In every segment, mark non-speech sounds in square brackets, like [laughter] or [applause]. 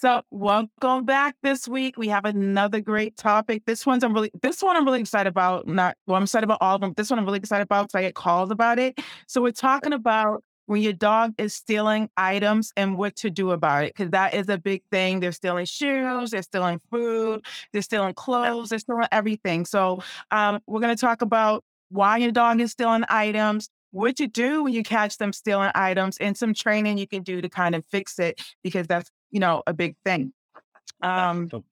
So welcome back this week. We have another great topic. This one's I'm really this one I'm really excited about. Not well, I'm excited about all of them. This one I'm really excited about because I get calls about it. So we're talking about when your dog is stealing items and what to do about it. Cause that is a big thing. They're stealing shoes, they're stealing food, they're stealing clothes, they're stealing everything. So um, we're gonna talk about why your dog is stealing items, what to do when you catch them stealing items, and some training you can do to kind of fix it because that's you know a big thing. Um, So,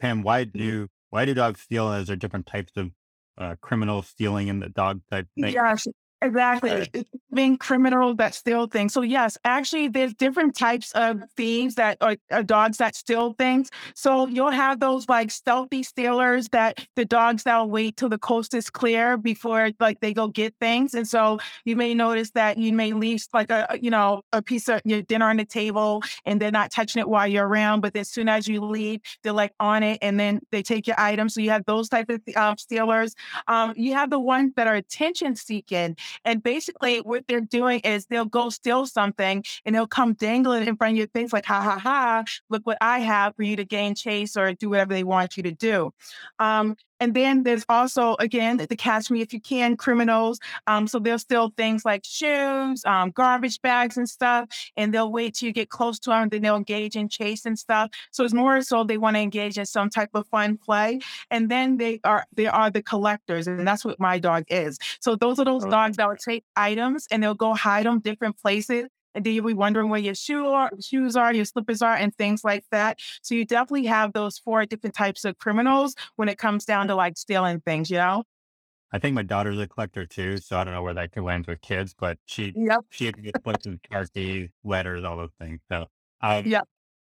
Pam, why do why do dogs steal? Is there different types of uh, criminals stealing in the dog type thing? Yes, exactly. Being criminal that steal things. So yes, actually, there's different types of thieves that are, are dogs that steal things. So you'll have those like stealthy stealers that the dogs that'll wait till the coast is clear before like they go get things. And so you may notice that you may leave like a you know a piece of your dinner on the table and they're not touching it while you're around. But as soon as you leave, they're like on it and then they take your items. So you have those type of um, stealers. Um, you have the ones that are attention seeking. And basically, what they're doing is they'll go steal something and they'll come dangling in front of your face, like, ha ha ha, look what I have for you to gain chase or do whatever they want you to do. Um, and then there's also, again, the catch me if you can criminals. Um, so they'll steal things like shoes, um, garbage bags, and stuff. And they'll wait till you get close to them, then they'll engage in chase and stuff. So it's more so they want to engage in some type of fun play. And then they are they are the collectors, and that's what my dog is. So those are those dogs that will take items and they'll go hide them different places. And then you'll be wondering where your shoe are, shoes are, your slippers are, and things like that. So you definitely have those four different types of criminals when it comes down to like stealing things, you know? I think my daughter's a collector too, so I don't know where that could land with kids, but she Yep. she collects car keys, letters, all those things. So um, Yep.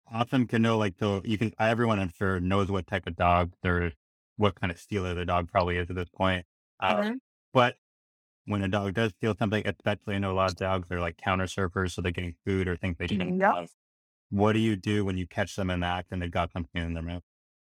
awesome to know. Like, so you can everyone I'm sure knows what type of dog there, what kind of stealer the dog probably is at this point. Uh, Mhm. but when a dog does steal something, especially I know a lot of dogs are like counter surfers, so they're getting food or things they shouldn't Yep. have. What do you do when you catch them in the act and they've got something in their mouth?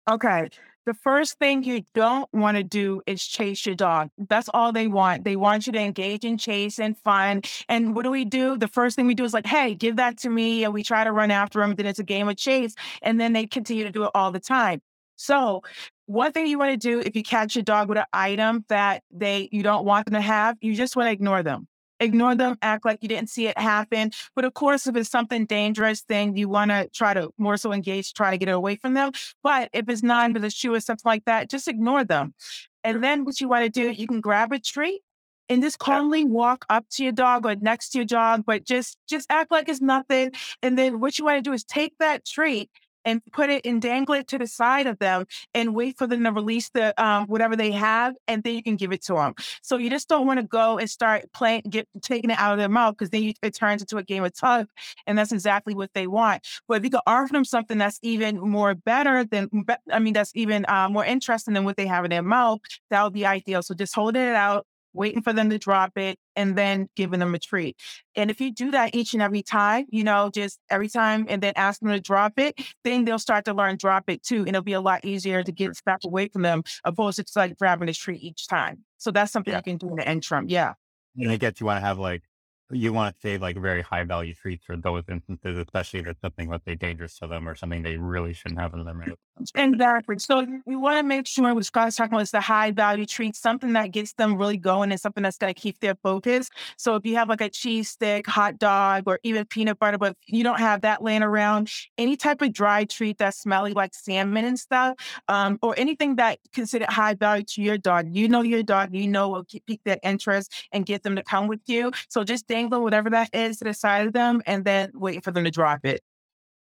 Okay. The first thing you don't want to do is chase your dog. That's all they want. They want you to engage in chase and fun. And what do we do? The first thing we do is like, hey, give that to me. And we try to run after them. Then it's a game of chase. And then they continue to do it all the time. So one thing you want to do if you catch your dog with an item that they you don't want them to have, you just want to ignore them. Ignore them, act like you didn't see it happen. But of course, if it's something dangerous, then you want to try to more so engage, try to get it away from them. But if it's not, it's a shoe or something like that, just ignore them. And then what you want to do, you can grab a treat and just calmly walk up to your dog or next to your dog, but just just act like it's nothing. And then what you want to do is take that treat and put it and dangle it to the side of them and wait for them to release the um, whatever they have, and then you can give it to them. So you just don't want to go and start playing, get taking it out of their mouth because then you, it turns into a game of tug, and that's exactly what they want. But if you can offer them something that's even more better than, I mean, that's even uh, more interesting than what they have in their mouth, that would be ideal. So just holding it out, waiting for them to drop it, and then giving them a treat. And if you do that each and every time, you know, just every time and then ask them to drop it, then they'll start to learn drop it too. And it'll be a lot easier to get stuff away from them opposed to just like grabbing a treat each time. So that's something Yeah. you can do in the interim. Yeah. And I guess you want to have like you want to save like very high value treats for those instances, especially if it's something let's say dangerous to them or something they really shouldn't have in their mouth. Exactly. So we want to make sure what Scott's talking about is the high value treat, something that gets them really going and something that's going to keep their focus. So if you have like a cheese stick, hot dog, or even peanut butter, but you don't have that laying around, any type of dry treat that's smelly like salmon and stuff, um, or anything that considered high value to your dog, you know your dog, you know will keep pique their interest and get them to come with you. So just dangle whatever that is to the side of them and then wait for them to drop it.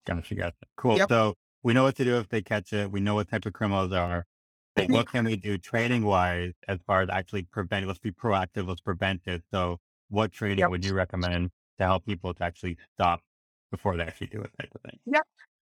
Gotcha, gotcha. Cool. Yep. So we know what to do if they catch it. We know what type of criminals are. But what can we do training wise as far as actually prevent? Let's be proactive. Let's prevent it. So what training Yep. would you recommend to help people to actually stop before they actually do it type of thing? Yep.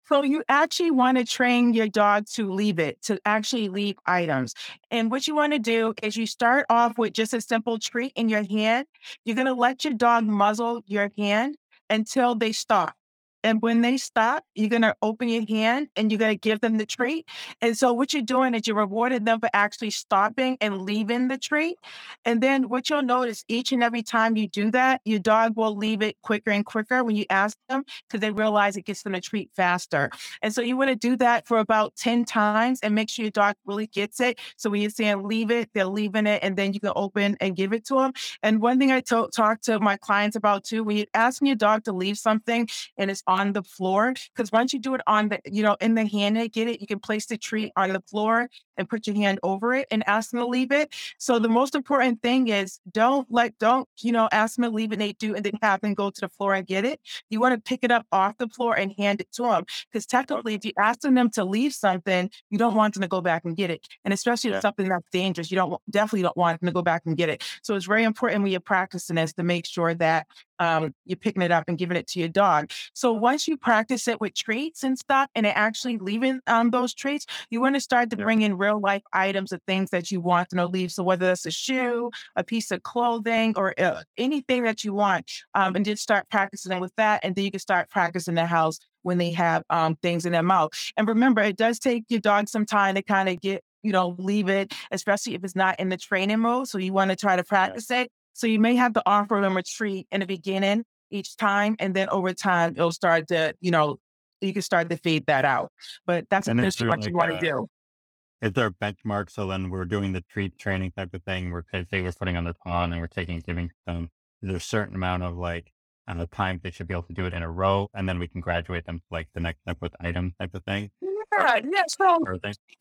So you actually want to train your dog to leave it, to actually leave items. And what you want to do is you start off with just a simple treat in your hand. You're going to let your dog muzzle your hand until they stop. And when they stop, you're going to open your hand and you're going to give them the treat. And so what you're doing is you're rewarding them for actually stopping and leaving the treat. And then what you'll notice each and every time you do that, your dog will leave it quicker and quicker when you ask them because they realize it gets them a treat faster. And so you want to do that for about 10 times and make sure your dog really gets it. So when you're saying leave it, they're leaving it and then you can open and give it to them. And one thing I to- talk to my clients about too, when you're asking your dog to leave something and it's on the floor, because once you do it on the, you know, in the hand they get it, you can place the treat on the floor and put your hand over it and ask them to leave it. So the most important thing is don't let, don't, you know, ask them to leave it and they do and then have them go to the floor and get it. You want to pick it up off the floor and hand it to them. Because technically, if you're asking them to leave something, you don't want them to go back and get it. And especially Yeah. if something that's dangerous, you don't definitely don't want them to go back and get it. So it's very important when you're practicing this to make sure that um, you're picking it up and giving it to your dog. So once you practice it with treats and stuff, and actually leaving um, those treats, you want to start to bring in real life items of things that you want to leave. So whether that's a shoe, a piece of clothing, or uh, anything that you want, um, and just start practicing with that, and then you can start practicing the house when they have um, things in their mouth. And remember, it does take your dog some time to kind of get you know, leave it, especially if it's not in the training mode. So you want to try to practice it. So you may have to offer them a treat in the beginning each time, and then over time it'll start to, you know, you can start to fade that out. But that's And is essentially there what you want to a do. Is there a benchmark? So then we're doing the treat training type of thing. We're say we're putting on the paw and we're taking giving them. Is there a certain amount of like don't time they should be able to do it in a row, and then we can graduate them to like the next step with item type of thing Yeah, yeah. So?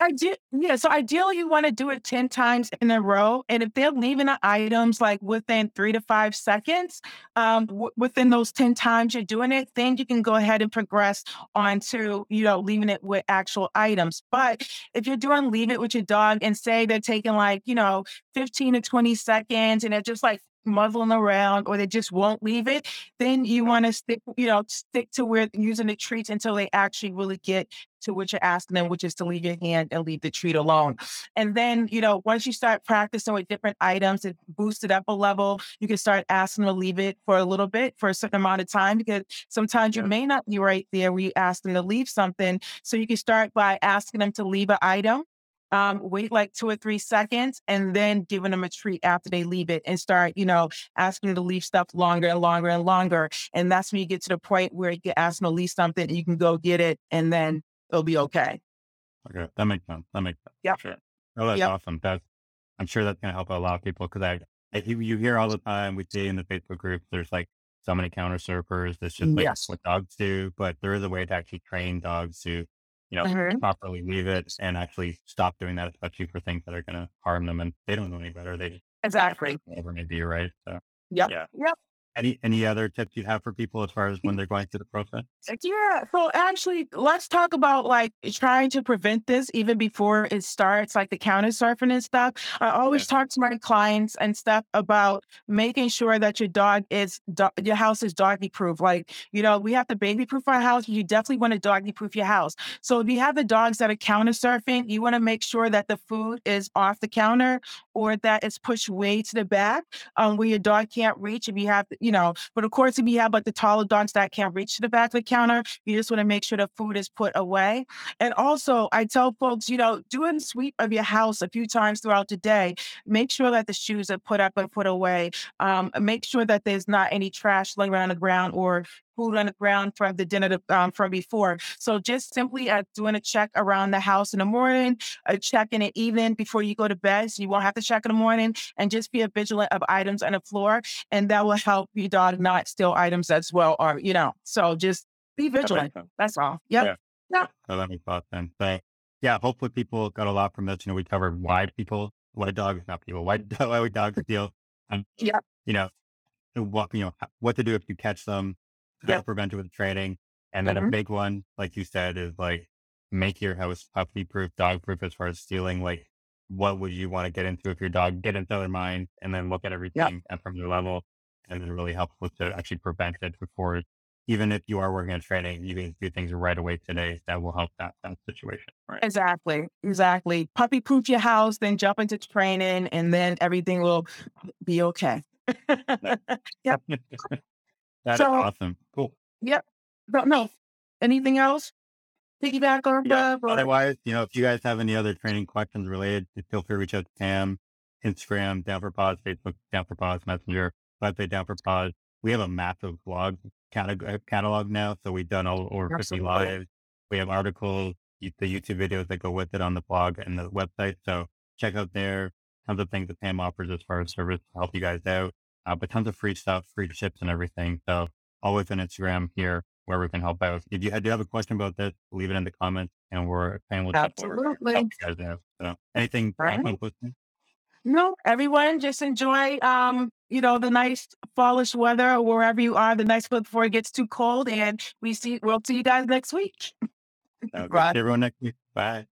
I did, yeah. So ideally, you want to do it 10 times in a row. And if they're leaving the items like within three to five seconds, um, w- within those 10 times you're doing it, then you can go ahead and progress on to, you know, leaving it with actual items. But if you're doing leave it with your dog and say they're taking like, you know, 15 to 20 seconds and they're just like, muzzling around or they just won't leave it then you want to stick you know stick to where using the treats until they actually really get to what you're asking them, which is to leave your hand and leave the treat alone. And then, you know, once you start practicing with different items and boost it up a level, you can start asking them to leave it for a little bit for a certain amount of time because sometimes you Yeah. may not be right there where you ask them to leave something. So you can start by asking them to leave an item. Um, wait like two or three seconds and then giving them a treat after they leave it and start, you know, asking them to leave stuff longer and longer and longer. And that's when you get to the point where you can ask them to leave something and you can go get it and then it'll be okay. Okay, that makes sense. That makes sense. Yeah. Sure. Oh, that's Yep. awesome. That's I'm sure that's gonna help a lot of people because I, I you, you hear all the time. We see in the Facebook group. There's like so many counter surfers. That's just like Yes. what dogs do, but there is a way to actually train dogs to, you know, Mhm. properly leave it and actually stop doing that, especially for things that are gonna harm them and they don't know any better. They just Exactly. whatever may be, right? So Yep. yeah. Yep. Any any other tips you have for people as far as when [laughs] they're going through the process? Yeah. So actually, let's talk about like trying to prevent this even before it starts, like the counter surfing and stuff. I always talk to my clients and stuff about making sure that your dog is, do- your house is doggy proof. Like, you know, we have to baby proof our house. You definitely want to doggy proof your house. So if you have the dogs that are counter surfing, you want to make sure that the food is off the counter or that it's pushed way to the back um, where your dog can't reach. If you have, you know, but of course, if you have like the taller dogs that can't reach to the back of the counter, you just want to make sure the food is put away. And also, I tell folks, you know, do a sweep of your house a few times throughout the day. Make sure that the shoes are put up and put away. Um, make sure that there's not any trash laying around the ground or food on the ground from the dinner to, um, from before. So just simply uh, doing a check around the house in the morning, a check in the evening before you go to bed. So you won't have to check in the morning and just be a vigilant of items on the floor. And that will help your dog not steal items as well. Or, you know, so just be vigilant. That's all. Yep. Yeah. Yep. So that makes a lot of sense. So yeah, hopefully people got a lot from this. You know, we covered why people, why dogs, not people, why, [laughs] why would dogs steal, and Yep. you know, what you know, what to do if you catch them, Yep. prevent it with training, and then a Mhm. big one, like you said, is like make your house puppy proof, dog proof as far as stealing. Like, what would you want to get into if your dog get into their mind, and then look at everything at from their level, and then really help with to actually prevent it before. Even if you are working on training, you can do things right away today that will help that, that situation. Right. Exactly. Exactly. Puppy proof your house, then jump into training, and then everything will be okay. yep. [laughs] [laughs] That is So- awesome. Cool. Yep. Don't know. Anything else? Piggyback or Yeah. or- Otherwise, you know, if you guys have any other training questions related, feel free to reach out to Pam, Instagram, Down for Paws, Facebook, Down for Paws, Messenger, website, Down for Paws. We have a massive blog catalog, catalog now. So we've done all over 50 lives. We have articles, the YouTube videos that go with it on the blog and the website. So check out there. Tons of things that Pam offers as far as service to help you guys out. Uh, but tons of free stuff, free tips and everything. So always on Instagram here where we can help out. If you do have a question about this, leave it in the comments and we're and we'll help you guys out. So anything Right. No, everyone just enjoy um, you know, the nice fallish weather wherever you are, the nice weather before it gets too cold. And we see we'll see you guys next week. [laughs] Uh, Right. see everyone next week. Bye.